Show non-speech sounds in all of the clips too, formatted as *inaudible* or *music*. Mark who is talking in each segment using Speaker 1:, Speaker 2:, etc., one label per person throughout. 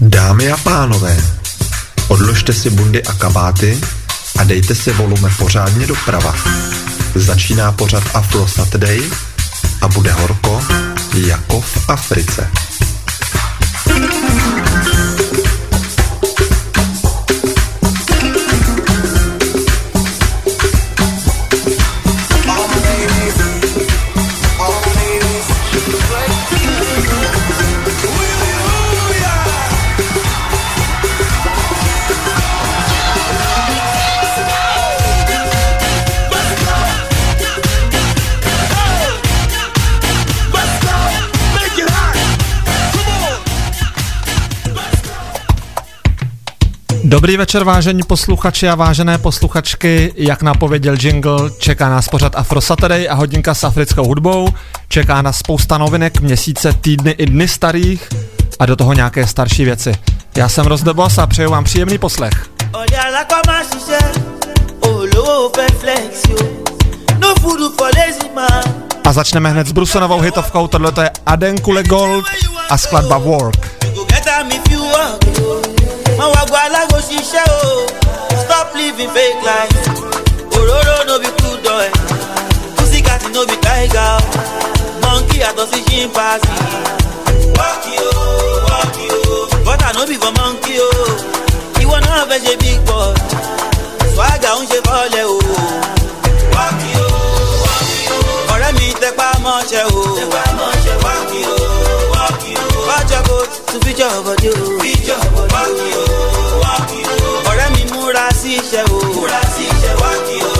Speaker 1: Dámy a pánové, odložte si bundy a kabáty a dejte si volume pořádně doprava. Začíná pořad Afro Saturday a bude horko jako v Africe.
Speaker 2: Dobrý večer, vážení posluchači a vážené posluchačky. Jak napověděl jingle, čeká nás pořad Afro Saturday a hodinka s africkou hudbou. Čeká nás spousta novinek, měsíce, týdny i dny starých a do toho nějaké starší věci. Já jsem Rozdebos a přeju vám příjemný poslech. A začneme hned s Brusonovou hitovkou, tohle je Aden Kule Gold a skladba Work.
Speaker 3: Ṣiṣẹ́ o. Stop living fake life. Òróró no be cool dog ẹ̀ pussycat no be tiger monkey àtọ̀ sí chimpanzee. wọ́ọ̀kì o wọ́ọ̀kì o. Butter no be for monkey o. Ìwọ náà fẹ́ ṣe big boy. Swagger ń ṣe fọ́lẹ̀ o. wọ́ọ̀kì o wọ́ọ̀kì o. Ọ̀rẹ́ mi tẹpá mọ́ṣẹ́ o. tẹpá mọ́ṣẹ́ wọ́ọ̀kì o wọ́ọ̀kì o. Wájà kó tún fíjọ́ bọ̀dé o. fíjọ́ bọ̀dé o iṣẹ́ o. múra sí iṣẹ́ wákì o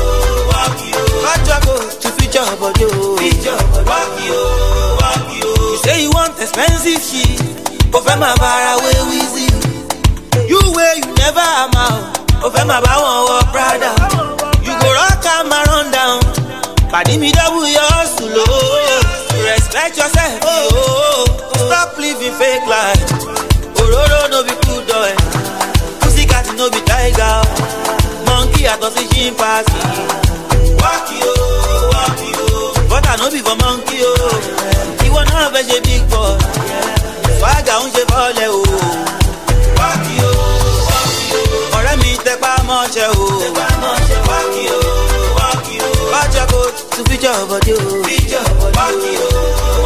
Speaker 3: wákì o. fájọ́kò tún fíjọ́ bọ̀dọ̀ o. fíjọ́ bọ̀dọ̀ wákì o wákì o. you say you want expensive shit o fẹ́ máa bára wé wíìzì. you wey you never am out o fẹ́ máa bá wọn wọ prada. you go rock am run down. pàdé mi double your hustle o. respect yourself o. stop living fake life. òróró no be cool dog. pussycat no be tiger yàtọ̀ sí ṣímpasì. wákì o wákì o. bọ́tà no be for monkey o. ìwọ náà fẹ́ ṣe big boy. swagga ń ṣe fọ́lẹ̀ o. wákì o wákì o. ọ̀rẹ́ mi tẹpá mọ́ṣẹ́ o. tẹpá mọ́ṣẹ́ wákì o wákì o. bájọ́ kò tún fíjọ́ bọ̀dé o. fíjọ́ bọ̀dé o. wákì o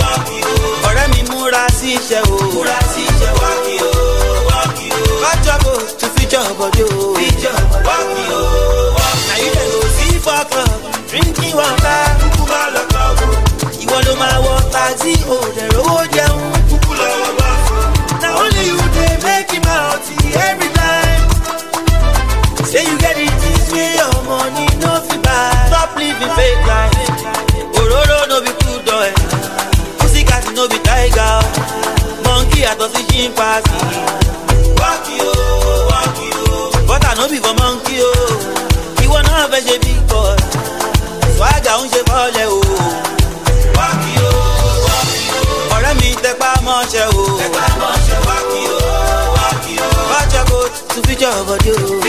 Speaker 3: wákì o. ọ̀rẹ́ mi múra sí iṣẹ́ o. múra sí iṣẹ́ wákì o wákì o. bájọ́ kò tún fíjọ́ bọ̀dé o. fíjọ́ wọ taxi, o dẹ̀ rówó jẹun, kúkú lọ wọ bá fún. Na only you dey make him out every time. Say you get the things wey your money no fit buy. Stop living fake life. Òróró no be cool ẹ̀. Pussycat no be tiger. Monkey àtọ̀ sí chimpanzee. Wákì o, wákì o. Butter no be for monkey o. ìwọ náà fẹ́ ṣe big boy swagger ń ṣe fọ́lẹ̀ o. covered you.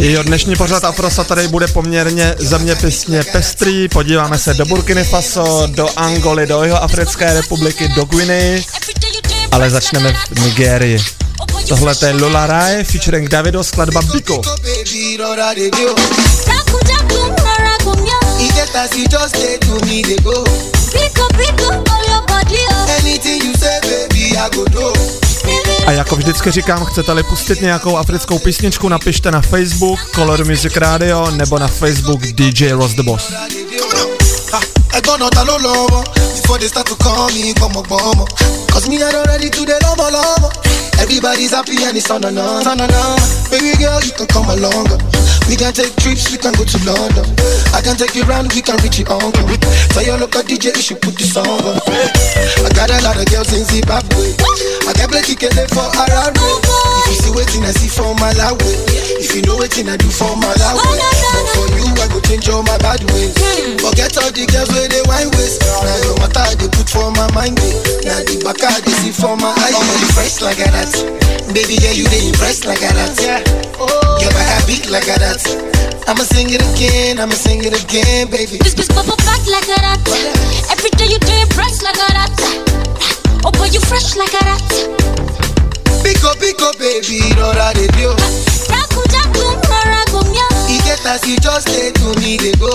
Speaker 2: Jo, dnešní pořad Afrosa tady bude poměrně zeměpisně pestrý. Podíváme se do Burkiny Faso, do Angoly, do jeho Africké republiky, do Guinea, ale začneme v Nigérii. Tohle je Lola Rai featuring Davido skladba Biko. A jako vždycky říkám, chcete-li pustit nějakou africkou písničku, napište na Facebook Color Music Radio nebo na Facebook DJ Ross the Boss.
Speaker 4: lọ́wọ́ before they start to call me gbọmọgbọmọ cause me i don ready to dey lọ́mọlọ́mọ everybody's happy and it's on and on on and on. Baby girl you can come along We can take trips, we can go to London. I can take you round, we can reach your uncle. Tell your local DJ you should put the song on. I got a lot of girls in Zimbabwe. I got plenty girls for around me. If you see waiting, I see for my way. If you know waiting, I do for my way. Oh, but for you, I go change all my bad ways. Hmm. Forget all the girls where they wine waste. Now no matter they put for my mind. Eh, now the back I they see for my eyes. Oh, you fresh like that. Baby, yeah, you they impressed like that. Your oh, back I beat like a that. I'ma sing it again, I'ma sing it again, baby.
Speaker 5: This bitch bubble back like a rat. Every day you do impress like a rat. Oh boy, you fresh like a rat.
Speaker 4: Pico, pico, baby, rọra dey do.
Speaker 5: Jaku jaku, go meow.
Speaker 4: E get as you just say to me dey go.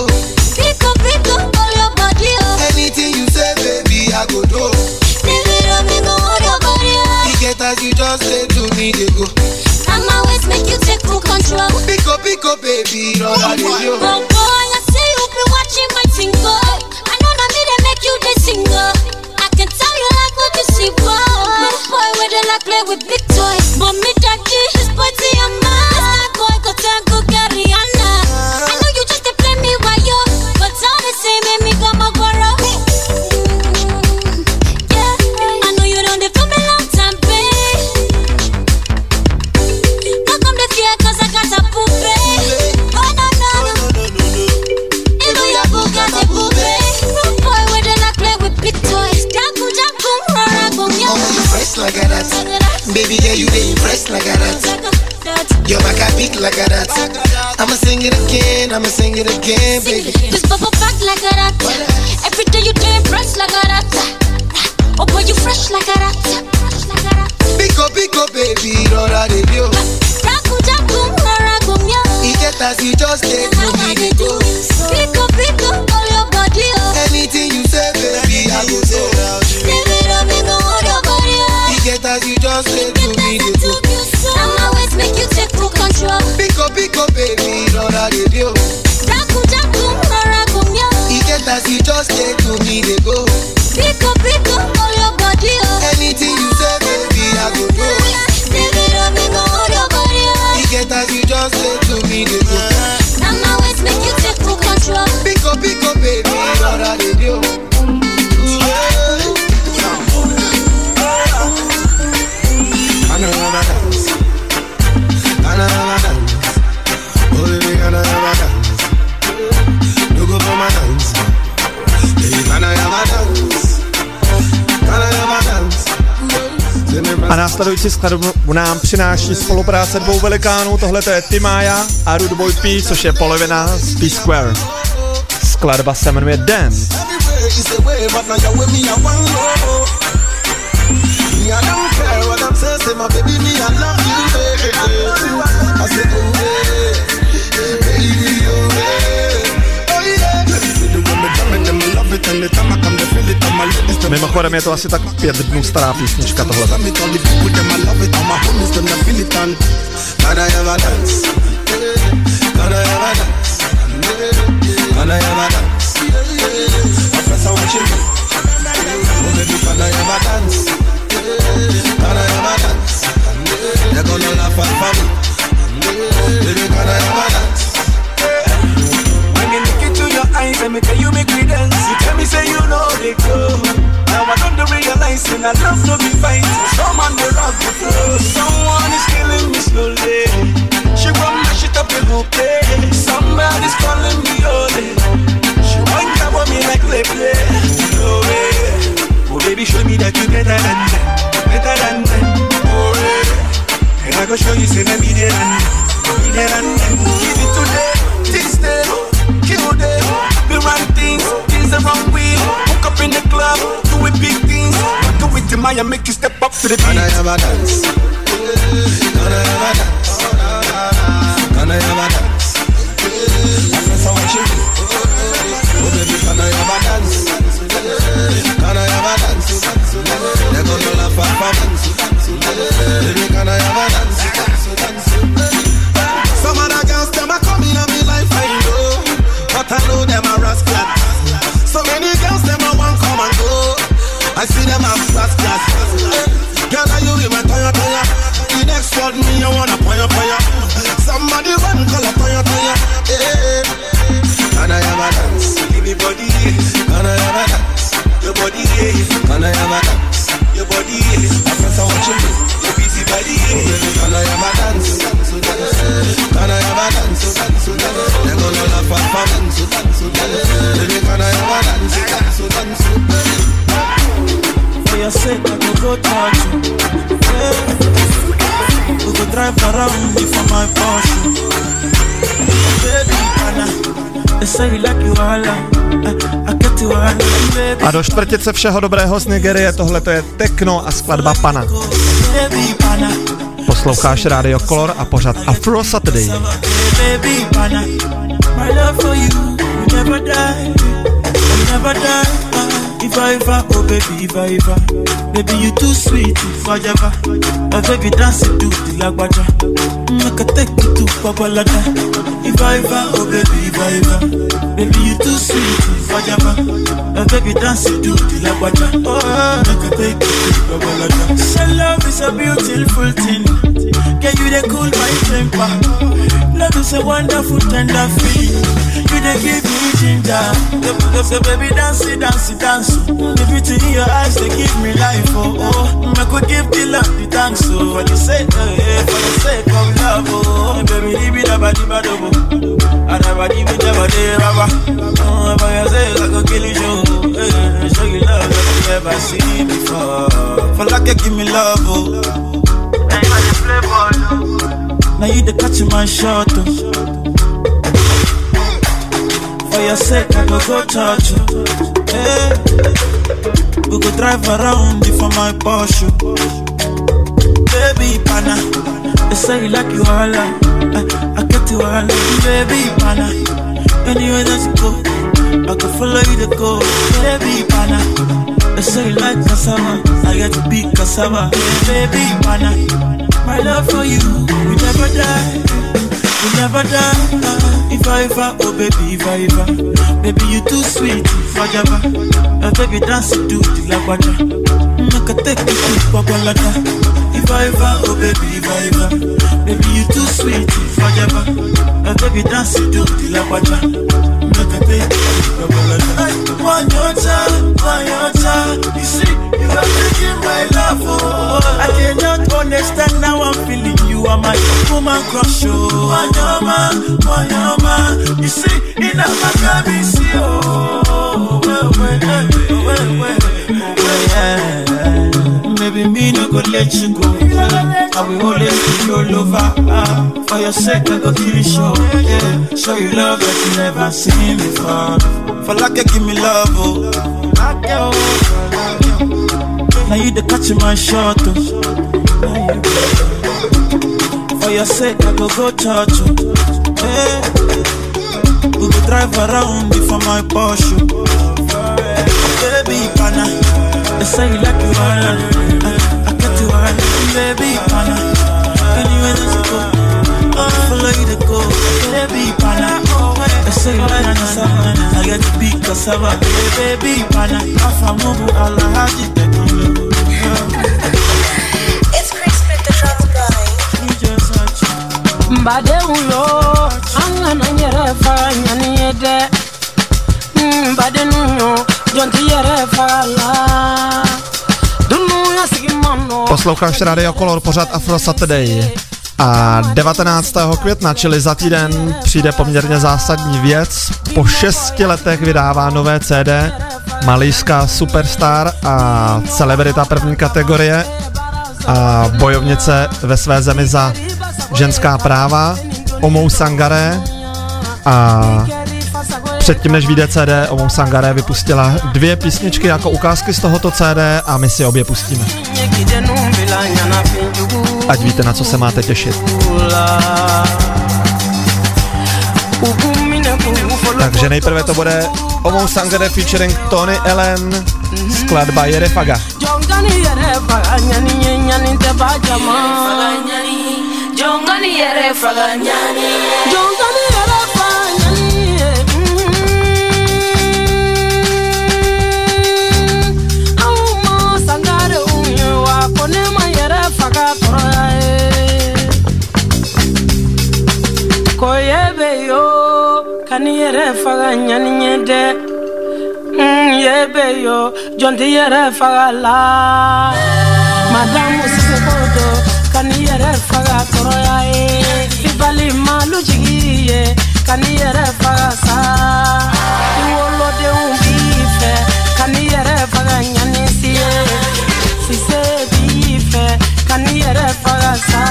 Speaker 5: Pico pico, all your body oh.
Speaker 4: Anything you say, baby, I go do. Get as you just say to me dey go.
Speaker 5: I'm always make you take full control.
Speaker 4: Pico, pico, baby, rọra dey do.
Speaker 5: Oh boy, I say you been watching my tingle. I know na me they make you the single. I can tell you like what you see, boy. Boy, where they like play with big toys. But me daddy, this boy see
Speaker 4: Baby, yeah, you dey impressed like that. Your back I beat like that. I'ma sing it again, I'ma sing it again, baby.
Speaker 5: This bubble back like a rat. Every day you do impress like a rat. Oh boy, you fresh like a rat. Fresh like a rat.
Speaker 4: Pico, pico, baby,
Speaker 2: Následující skladbu nám přináší spolupráce dvou velikánů, tohle to je Timaya a Rude Boy P, což je polovina z P-Square. Skladba se jmenuje Dance.
Speaker 6: I don't care what I'm saying, say my baby, me, I love you, baby. I say, oh,
Speaker 2: Mimochodem je to asi tak pět dnů stará písnička tohle.
Speaker 6: Tell me, tell the tengan A
Speaker 7: do
Speaker 2: čtvrtice všeho dobrého z Nigerie, tohle to je Tekno a skladba Pana. Posloucháš Radio Color a pořad Afro Saturday.
Speaker 8: If I ever, oh baby, if I ever. Baby, you too sweet, if I ever. My baby dance it to the lagwaja. Make I take you to Babalada. If I ever, oh baby, if I ever. Baby, you too sweet, ever. My baby dance it to the lagwaja. Oh, make I take you to Babalada. Say love is a beautiful thing. Can you they cool my temper? Love is a wonderful tender feeling. You they give me ginger. So, so baby dance dance dance. The beauty in your eyes they give me life. Oh oh, I could give the love the thanks. Oh, for the sake, oh, yeah, for the sake of love. Oh, baby, leave it about the bad oh. I never give it never day, rubber. Oh, for your sake I could kill you. Show you love that you never seen before. For like you give me love. Oh. Now you the catch my shot. Oh. For your sake, I go go touch you. Hey. We go drive around for my Porsche. Oh. Baby, pana. They say you like you all. I, eh, I get you all. Baby, pana. Anywhere that you go, I can follow you to go. Baby, pana. They say you like cassava. I get to be cassava. Eh, baby, pana. My love for you will never die. Will never die. If I ever, oh baby, if I ever. Baby, you too sweet, ever. Uh, baby, dance to the lagwaja. Make a take you to Babalada. If I ever, oh baby, if I ever. Baby, you too sweet, ever. Uh, baby, dance to the lagwaja. Make a take you to Babalada. One your time, one your time. You see, you are taking my love, oh. I cannot understand now I'm feeling you are my woman crush, oh. One your man, one your man. You see, in a Maccabi, see, oh. Well, well, well, well, well, well, yeah. Maybe me no go let you go. I will always be your lover. Ah, for your sake, I go kill you show. Yeah, show you love that you never seen before. For like you give me love, oh. Now you the catch my shot, oh. For your sake, I go go touch you. Hey. We go drive around for my Porsche. Oh. Baby, pana. They say you like you all. I, I get you all. Baby, pana. Anywhere that you go, I'll follow you to go. I get to be cassava. Baby, pana. Afamubu ala haji tekulu.
Speaker 9: It's Chris Smith, the drums guy.
Speaker 8: You just watch it.
Speaker 10: mbadenwuyo angana yɛrɛ faga ɲani ye dɛ mbadenuyo jɔnti yɛrɛ faga la dunuya sigi mano
Speaker 2: Posloucháš Radio Color, pořad Afro Saturday. A 19. května, čili za týden, přijde poměrně zásadní věc. Po šesti letech vydává nové CD malijská superstar a celebrita první kategorie a bojovnice ve své zemi za ženská práva Omou Sangare a předtím než vyjde CD Omou Sangare vypustila dvě písničky jako ukázky z tohoto CD a my si obě pustíme. Ať víte, na co se máte těšit. Takže nejprve to bude Omou Sangare featuring Tony Ellen, skladba Jerefaga.
Speaker 10: jɔnkani yɛrɛ ka ni yɛrɛ faga ɲani ɲɛ Mm, ye be yo jɔn tɛ yɛrɛ faga la. Madamu seko do ka ni yɛrɛ faga kɔrɔya ye i bali malu jigi ye ka yɛrɛ faga sa. I wolodenw b'i fɛ ka yɛrɛ faga ɲani si sise b'i fɛ ka yɛrɛ faga sa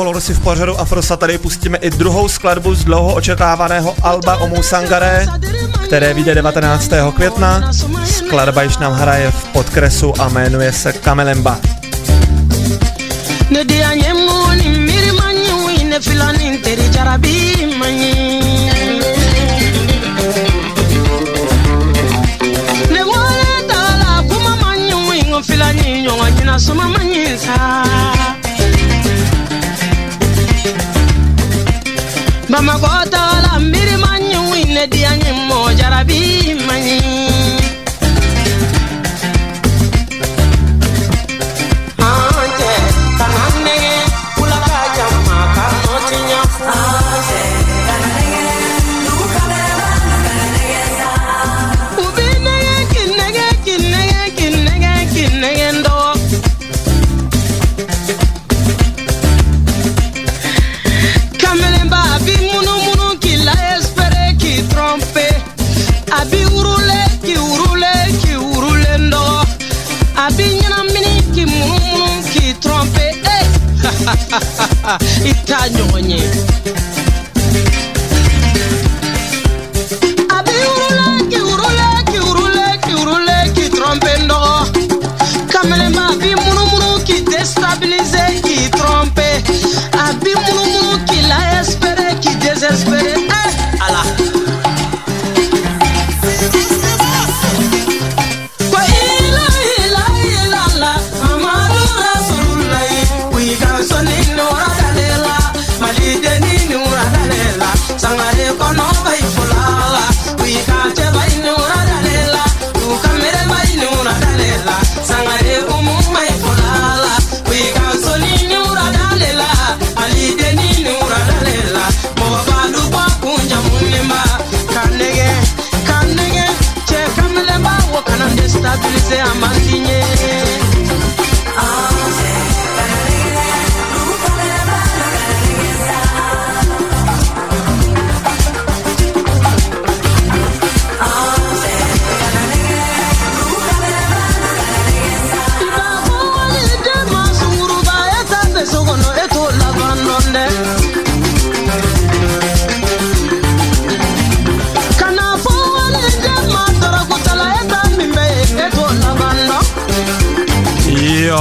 Speaker 2: Color si v pořadu Afrosa tady pustíme i druhou skladbu z dlouho očekávaného Alba o Mousangare, které vyjde 19. května. Skladba již nám hraje v podkresu a jmenuje se Kamelemba.
Speaker 10: ne deya ɲɛ mun ni miiri ma Mama go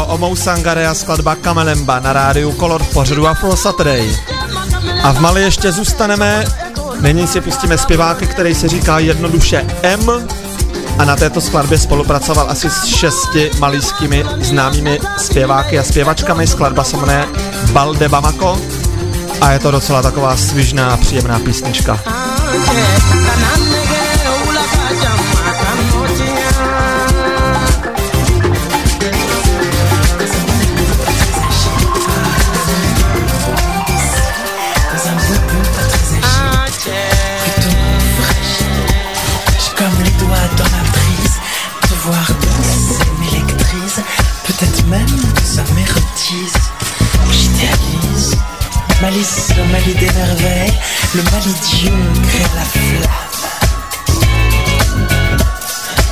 Speaker 2: Jo, o Mousangare a skladba Kamelemba na rádiu Color v pořadu Afro Saturday. A v Mali ještě zůstaneme, nyní si pustíme zpěváky, který se říká jednoduše M a na této skladbě spolupracoval asi s šesti malijskými známými zpěváky a zpěvačkami. Skladba se jmenuje Balde Bamako a je to docela taková svižná příjemná písnička.
Speaker 10: Kana
Speaker 11: Le malicieux crée la flamme.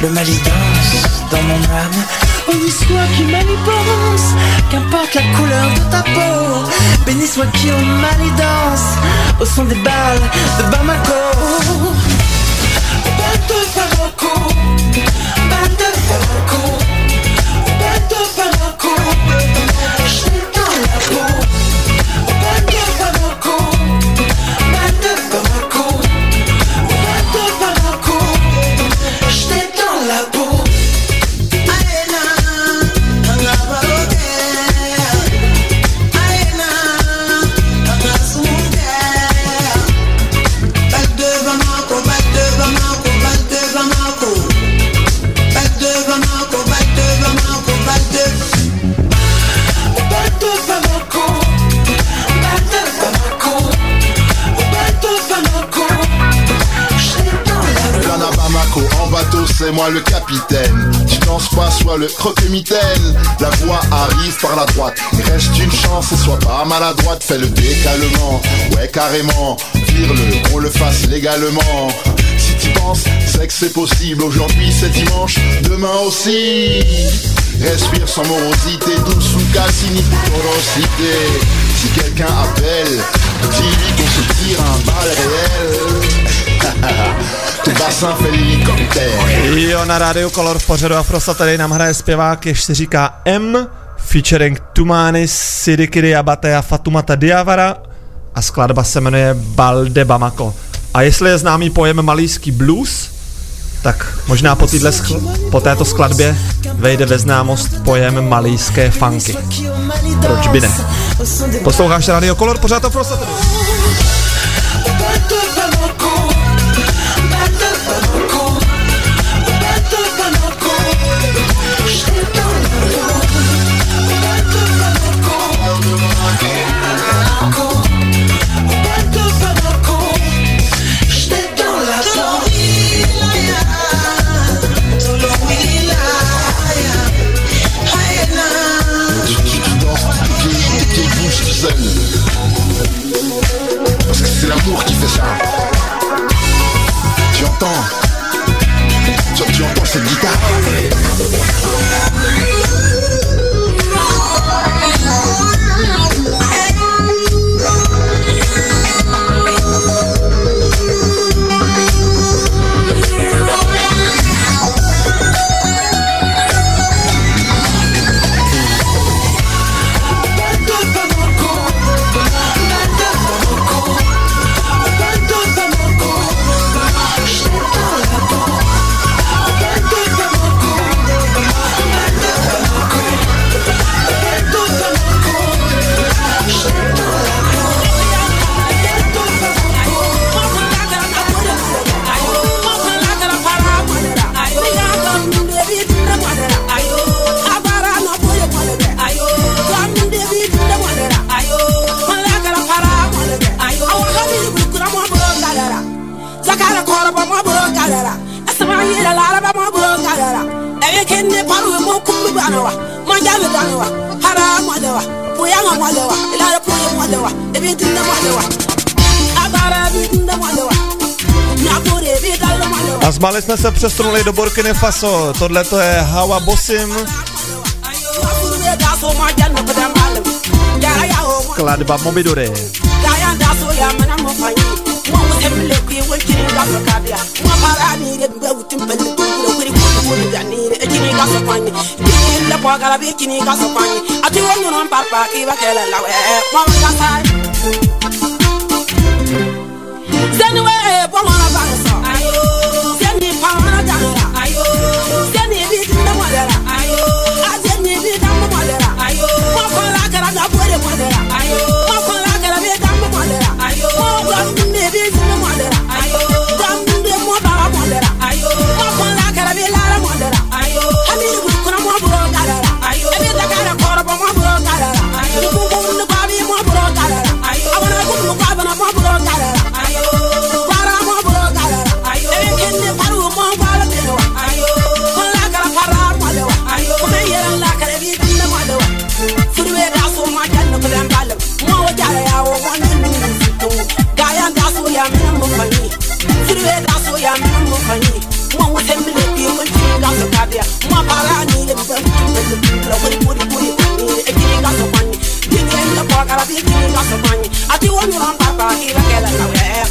Speaker 11: Le maligance dans mon âme. Oh, ni soit qui malibance, qu'importe la couleur de ta peau. Béni soit qui oh, en malidance, au son des balles de Bamako.
Speaker 12: moi le capitaine. Tu danses pas, sois le croque-mitaine. La voix arrive par la droite. Reste une chance et sois pas maladroite. Fais le décalement, ouais carrément. Vire-le, qu'on le fasse légalement. Si tu penses, c'est que c'est possible. Aujourd'hui c'est dimanche, demain aussi. Respire sans morosité, douce ou cassini porosité. Si quelqu'un appelle, dis-lui qu'on se tire un bal réel. tu basa
Speaker 13: Jo, na rádiu Color v pořadu Afrosa tady nám hraje zpěvák, jež se říká M, featuring Tumani, Sidikiri Abate a Fatumata Diavara a skladba se jmenuje Balde Bamako. A jestli je známý pojem malýský blues, tak možná po, skl- po této skladbě vejde ve známost pojem malýské funky. Proč by ne? Posloucháš Radio Color, pořád
Speaker 12: to prostě c'est l'amour qui fait ça. Tu entends? Tu, tu entends cette guitare?
Speaker 13: z Mali jsme se přesunuli do Burkiny Faso. Tohle to je Hawa Bosim. Skladba Mobidury.
Speaker 14: January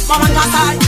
Speaker 14: Mama, I'm not
Speaker 13: sorry.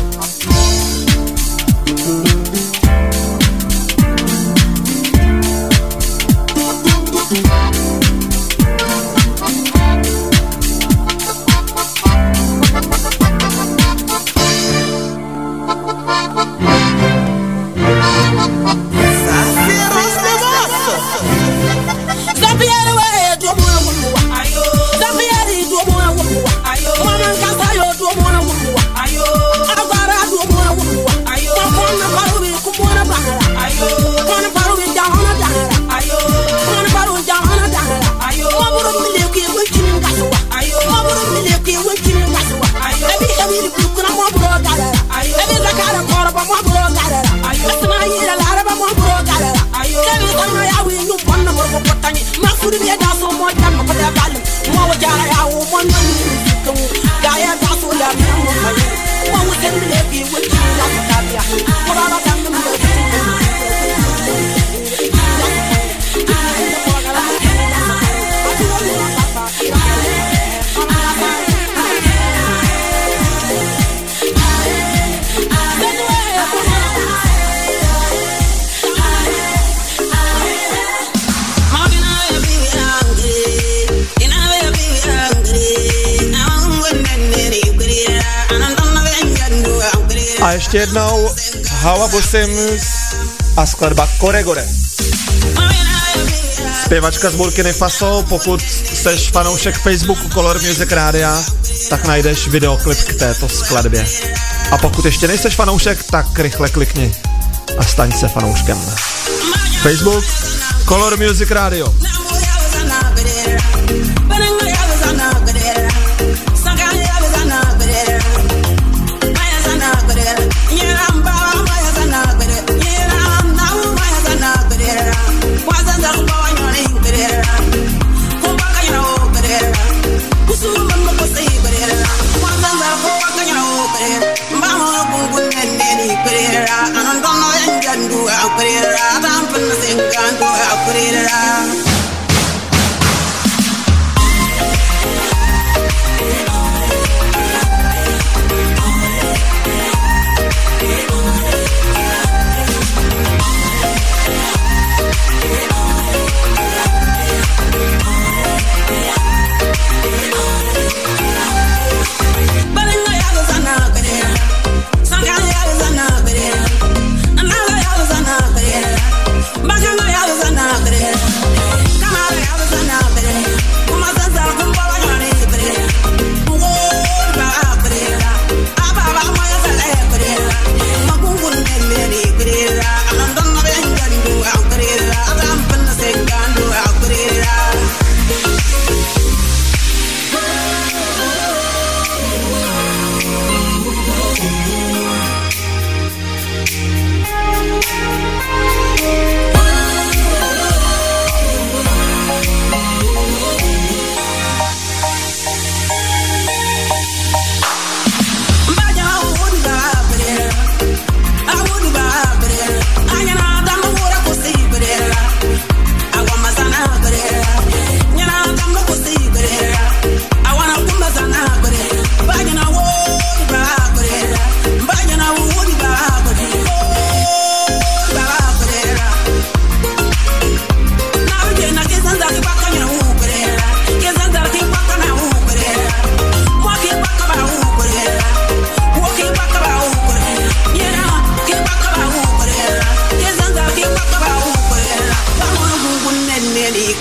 Speaker 13: Ještě jednou Hawa Bosims a skladba Koregore. Zpěvačka z Burkiny Faso, pokud seš fanoušek Facebooku Color Music Rádia, tak najdeš videoklip k této skladbě. A pokud ještě nejseš fanoušek, tak rychle klikni a staň se fanouškem. Facebook Color Music Radio.
Speaker 14: it out.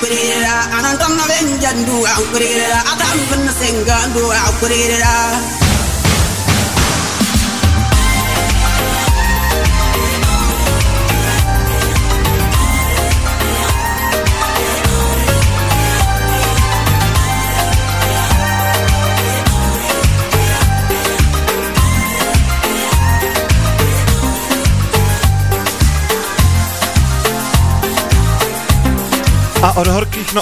Speaker 14: I'm gonna kurira anan tamna ben I'm gonna ben sengandu
Speaker 13: a kurira od horkých no...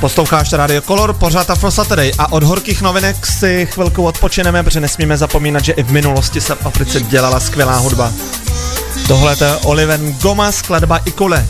Speaker 13: Posloucháš Radio Color, pořád Afro Saturday a od horkých novinek si chvilku odpočineme, protože nesmíme zapomínat, že i v minulosti se v Africe dělala skvělá hudba. Tohle to je Oliven Goma, skladba Ikole.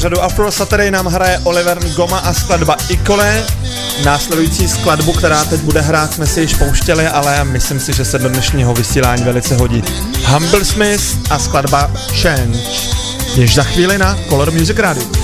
Speaker 2: Pořadu Afro Saturday nám hraje Oliver Goma a skladba Ikole. Následující skladbu, která teď bude hrát, jsme si již pouštěli, ale myslím si, že se do dnešního vysílání velice hodí. Humble Smith a skladba Change. Jež za chvíli na Color Music Radio.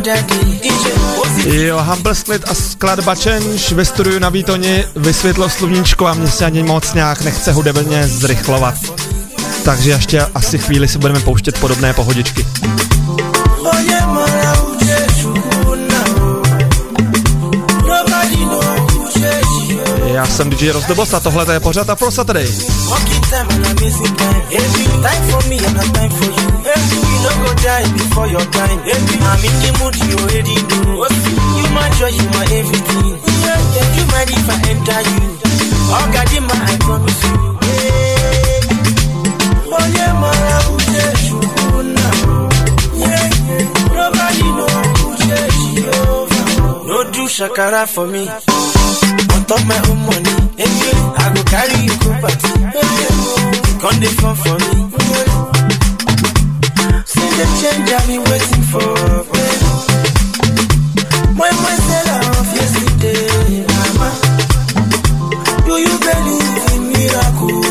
Speaker 8: Day. DJ, what's it?
Speaker 2: Jo, Humble Split a skladba Change ve studiu na Výtoni vysvětlo sluníčko a mě se ani moc nějak nechce hudebně zrychlovat. Takže ještě asi chvíli si budeme pouštět podobné pohodičky.
Speaker 8: Enter you? Oh God, you my I promise you. Yeah. Onye mara uche Chukwu na o. Yeah, yeah. Nobody know. No do shakara for me. Top my own money. Yeah, I go carry you go party. Come dey fun for me. See the change I've been waiting for. My my sell off yesterday, mama. Do you believe in miracle?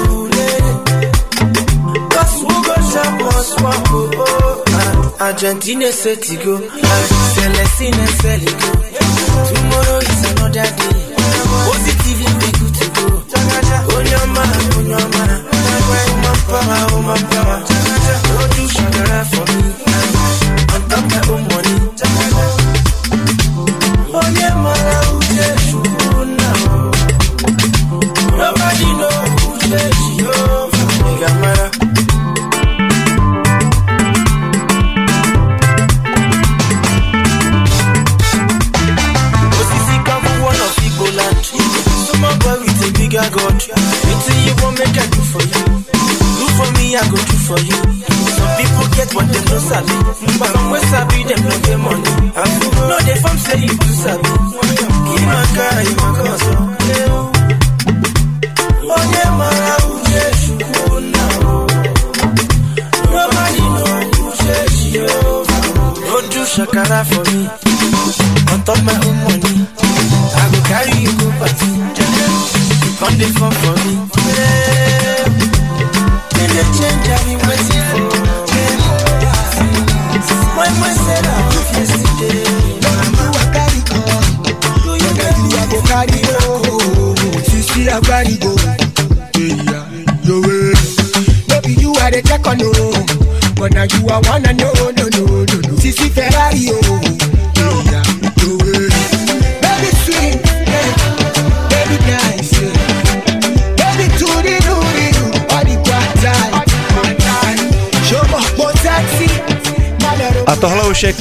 Speaker 8: Cause who go shop was swap oh, oh. Argentina said to go Celestina said to go Tomorrow is another day Positively be good to go. Your man, your man. Oh, my power, oh, my power. Don't you sugar for me.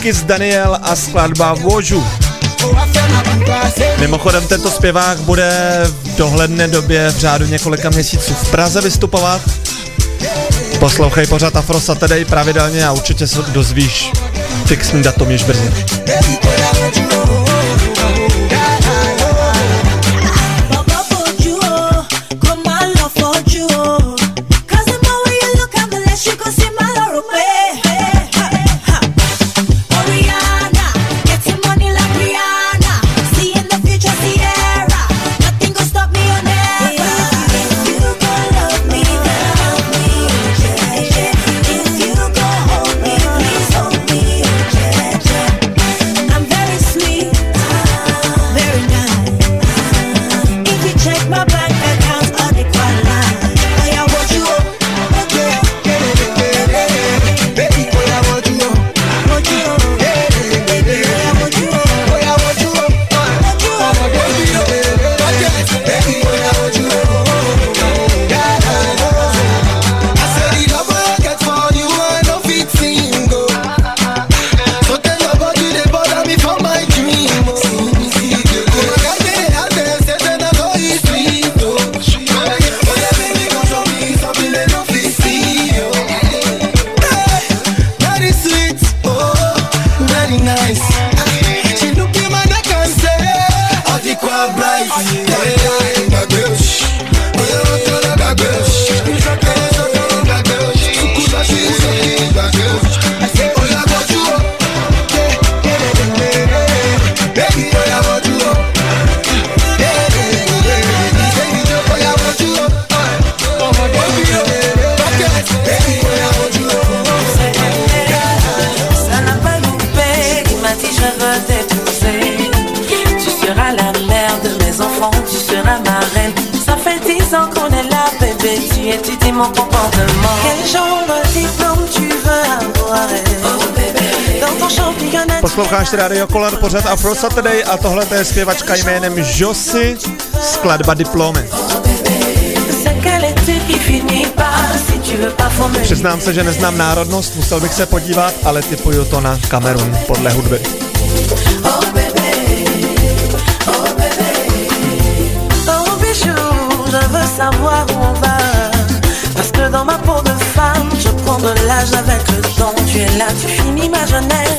Speaker 2: Kiss Daniel a skladba Vožu. Mimochodem tento zpěvák bude v dohledné době v řádu několika měsíců v Praze vystupovat. Poslouchej pořád Afro Saturday pravidelně a určitě se dozvíš fixní datum již brzy. Posloucháš Radio Color, pořad Afro Saturday a tohle je zpěvačka jménem Josie, skladba Diplomy. Přiznám se, že neznám národnost, musel bych se podívat, ale typuju to na Kamerun podle hudby.
Speaker 11: Oh savoir L'âge avec le temps. Tu es là, tu finis ma jeunesse.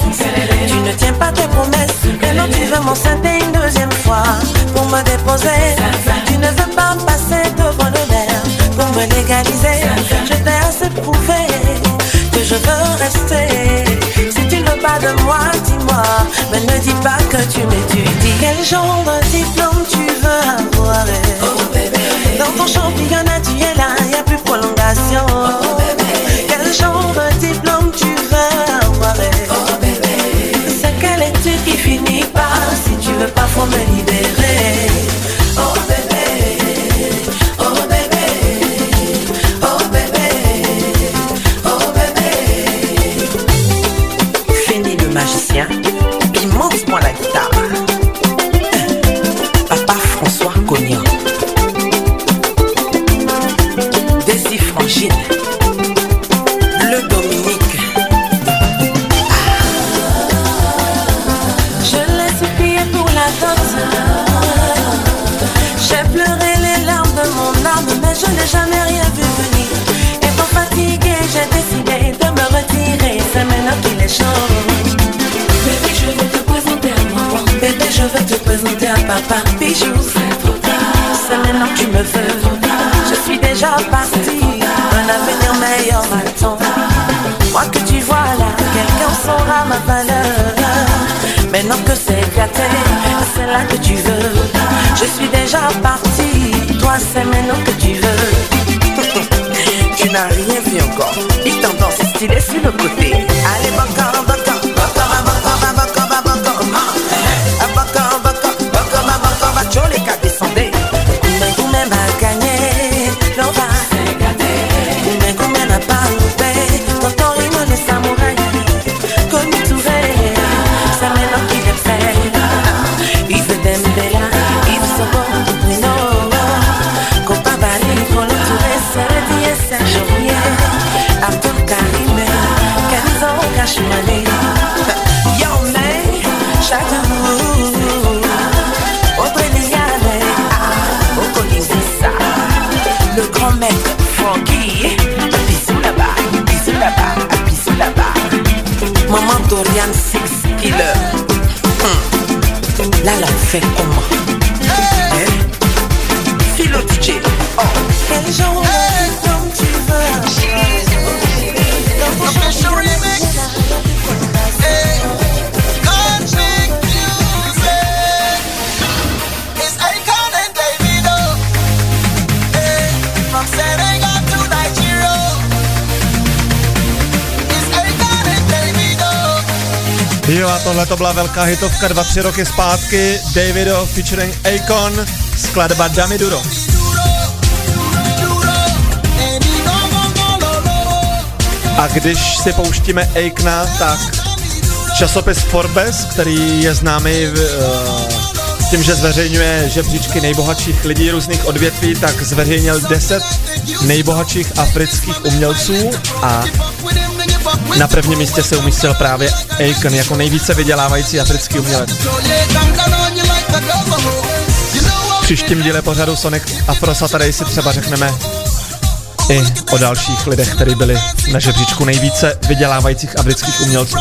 Speaker 11: Tu ne tiens pas tes promesses. Maintenant tu veux m'enceinter une deuxième fois Pour me déposer. Tu ne veux pas passer devant le maire Pour me légaliser. Je t'ai assez prouvé Que je veux rester. Si tu ne veux pas de moi, dis-moi. Mais ne dis pas que tu m'étudies. Quel genre de diplôme tu veux avoir? Dans ton championnat tu es là, y a plus prolongation j'ai un petit plan tu veux, on va aller, on va. C'est quel est-ce qui finit pas, si tu veux pas, faut me libérer. Papa Bijou c'est C'est maintenant que tu me veux. Je suis déjà parti. Un avenir meilleur m'attend Moi que tu vois là Quelqu'un saura ma valeur. Maintenant que c'est gâté C'est là que tu veux. Je suis déjà parti. Toi c'est maintenant que tu veux. *laughs* Tu n'as rien vu encore. Big tendance stylé sur le côté. Allez baka fè koman
Speaker 2: Jo a tohle to byla velká hitovka dva, tři roky zpátky. Davido featuring Akon, skladba Dami Duro. A když si pouštíme Akona, tak časopis Forbes, který je známý uh, tím, že zveřejňuje žebříčky nejbohatších lidí různých odvětví, tak zveřejnil 10 nejbohatších afrických umělců a na prvním místě se umístil právě Akon jako nejvíce vydělávající africký umělec. V příštím díle pořadu Sonic Afro Saturday si třeba řekneme i o dalších lidech, kteří byli na žebříčku nejvíce vydělávajících afrických umělců.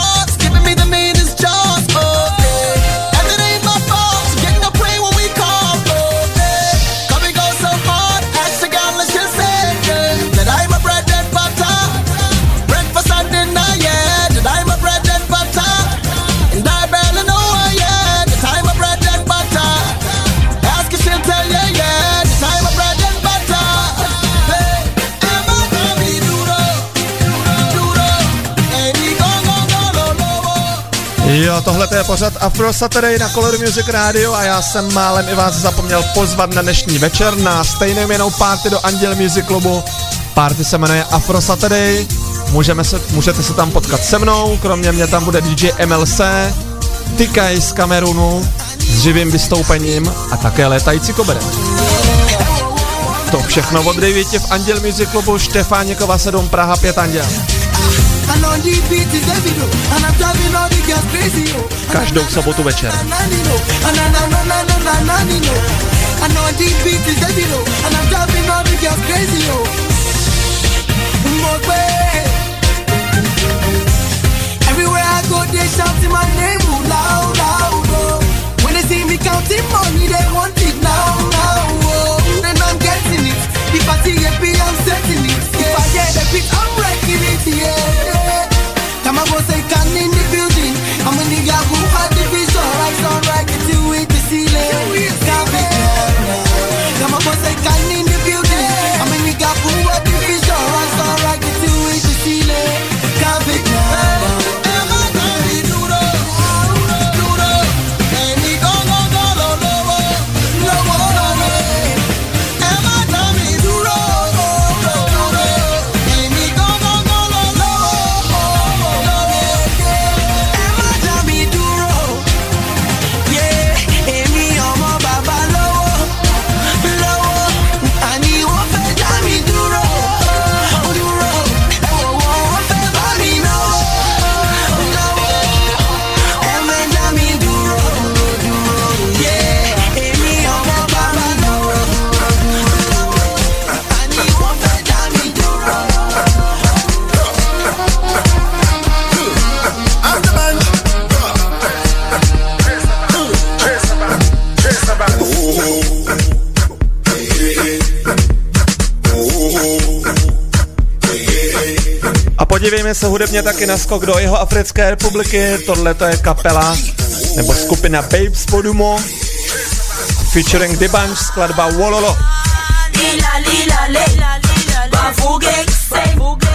Speaker 4: Tohle je pořad Afro Saturday na Color Music Radio a já jsem málem i vás zapomněl pozvat na dnešní večer na stejnou jmenou party do Anděl Music Clubu. Party se jmenuje Afro Saturday, Můžeme se, můžete se tam potkat se mnou, kromě mě tam bude DJ MLC, Tykaj z Kamerunu s živým vystoupením a také létající koberec. To všechno od 9 v Anděl Music Clubu Štefánikova 7 Praha 5 Anděl. Každou sobotu večer.
Speaker 15: Everywhere I go, they shouting my name oh, loud, loud. Oh. When they see me counting money, they want it now, now. Oh. I'm getting it. If I see a beat, I'm setting it. If I get a beat, I'm wrecking it. Yeah. Ama
Speaker 4: você podívejme se hudebně taky na skok do jeho Africké republiky. Tohle to je kapela nebo skupina Babes Podumo featuring Dibanj skladba Wololo.
Speaker 16: Lila lila le Bafuge se Awazulale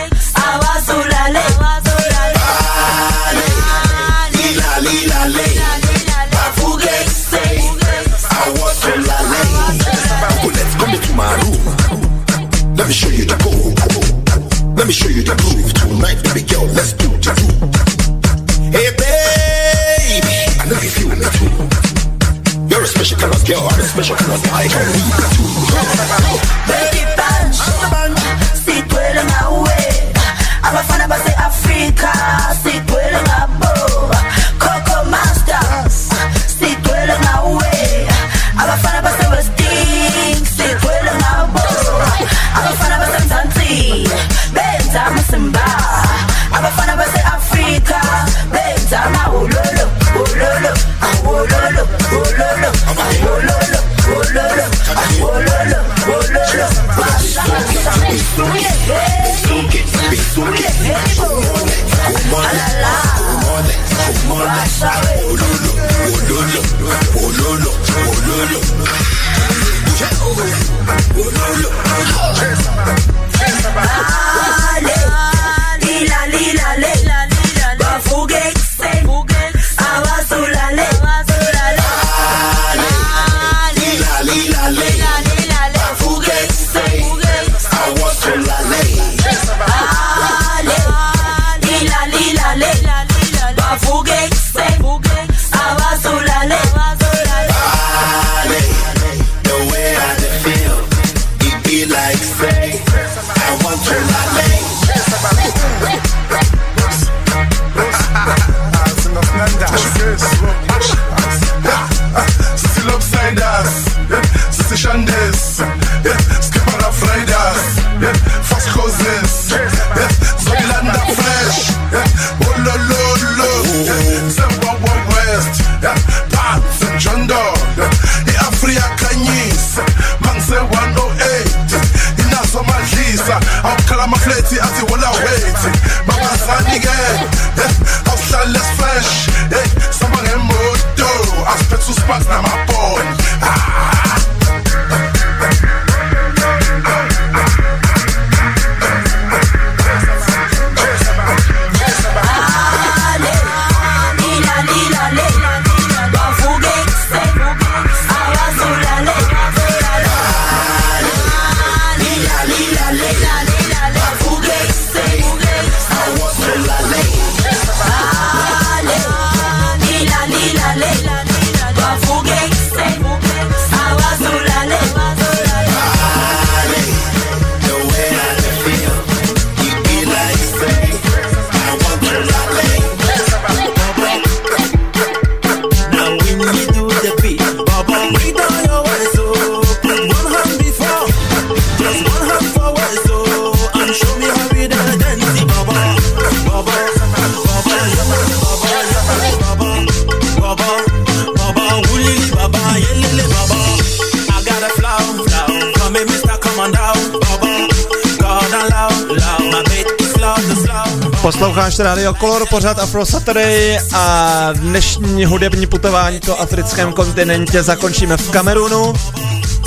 Speaker 2: Radio Color, pořád Afro Saturday a dnešní hudební putování po africkém kontinentě zakončíme v Kamerunu.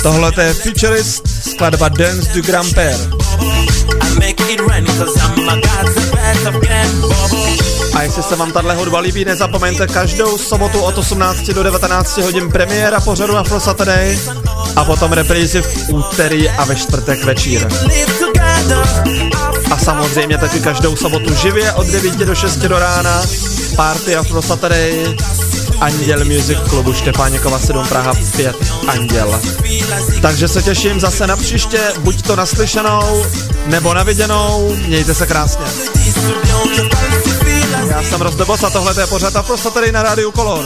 Speaker 2: Tohle je Futurist, skladba Dance du
Speaker 3: cause I'm a
Speaker 2: jestli se vám tahle hudba líbí, nezapomeňte každou sobotu od 18 do 19 hodin premiéra pořadu Afro Saturday a potom reprízy v úterý a ve čtvrtek večír. A samozřejmě taky každou sobotu živě od 9 do 6 do rána Party Afro Saturday Anděl Music klubu Štefáněkova 7 Praha 5 Anděl. Takže se těším zase na příště, buď to naslyšenou nebo na viděnou, mějte se krásně. Já jsem Rozdobos a tohle je pořád Afro Saturday na rádiu.
Speaker 3: Call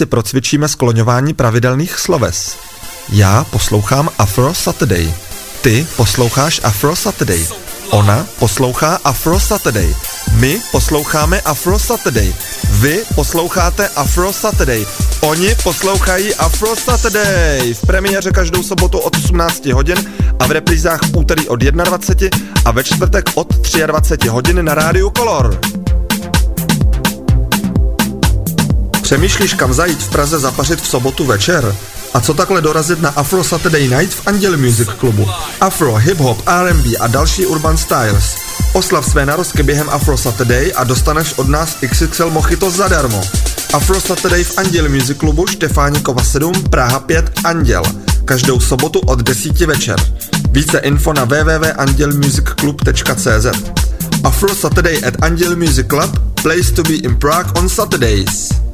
Speaker 1: si procvičíme skloňování pravidelných sloves. Já poslouchám Afro Saturday. Ty posloucháš Afro Saturday. Ona poslouchá Afro Saturday. My posloucháme Afro Saturday. Vy posloucháte Afro Saturday. Oni poslouchají Afro Saturday. V premiéře každou sobotu od 18 hodin a v reprízách v úterý od 21 a ve čtvrtek od 23 hodin na rádiu Color. Přemýšlíš, kam zajít v Praze zapařit v sobotu večer? A co takhle dorazit na Afro Saturday Night v Anděl Music Clubu? Afro, hip-hop, R&B a další urban styles. Oslav své narozky během Afro Saturday a dostaneš od nás XXL Mojito zadarmo. Afro Saturday v Anděl Music Clubu Štefánikova 7, Praha 5, Anděl. Každou sobotu od 10 večer. Více info na www.angelmusicclub.cz Afro Saturday at Angel Music Club, place to be in Prague on Saturdays.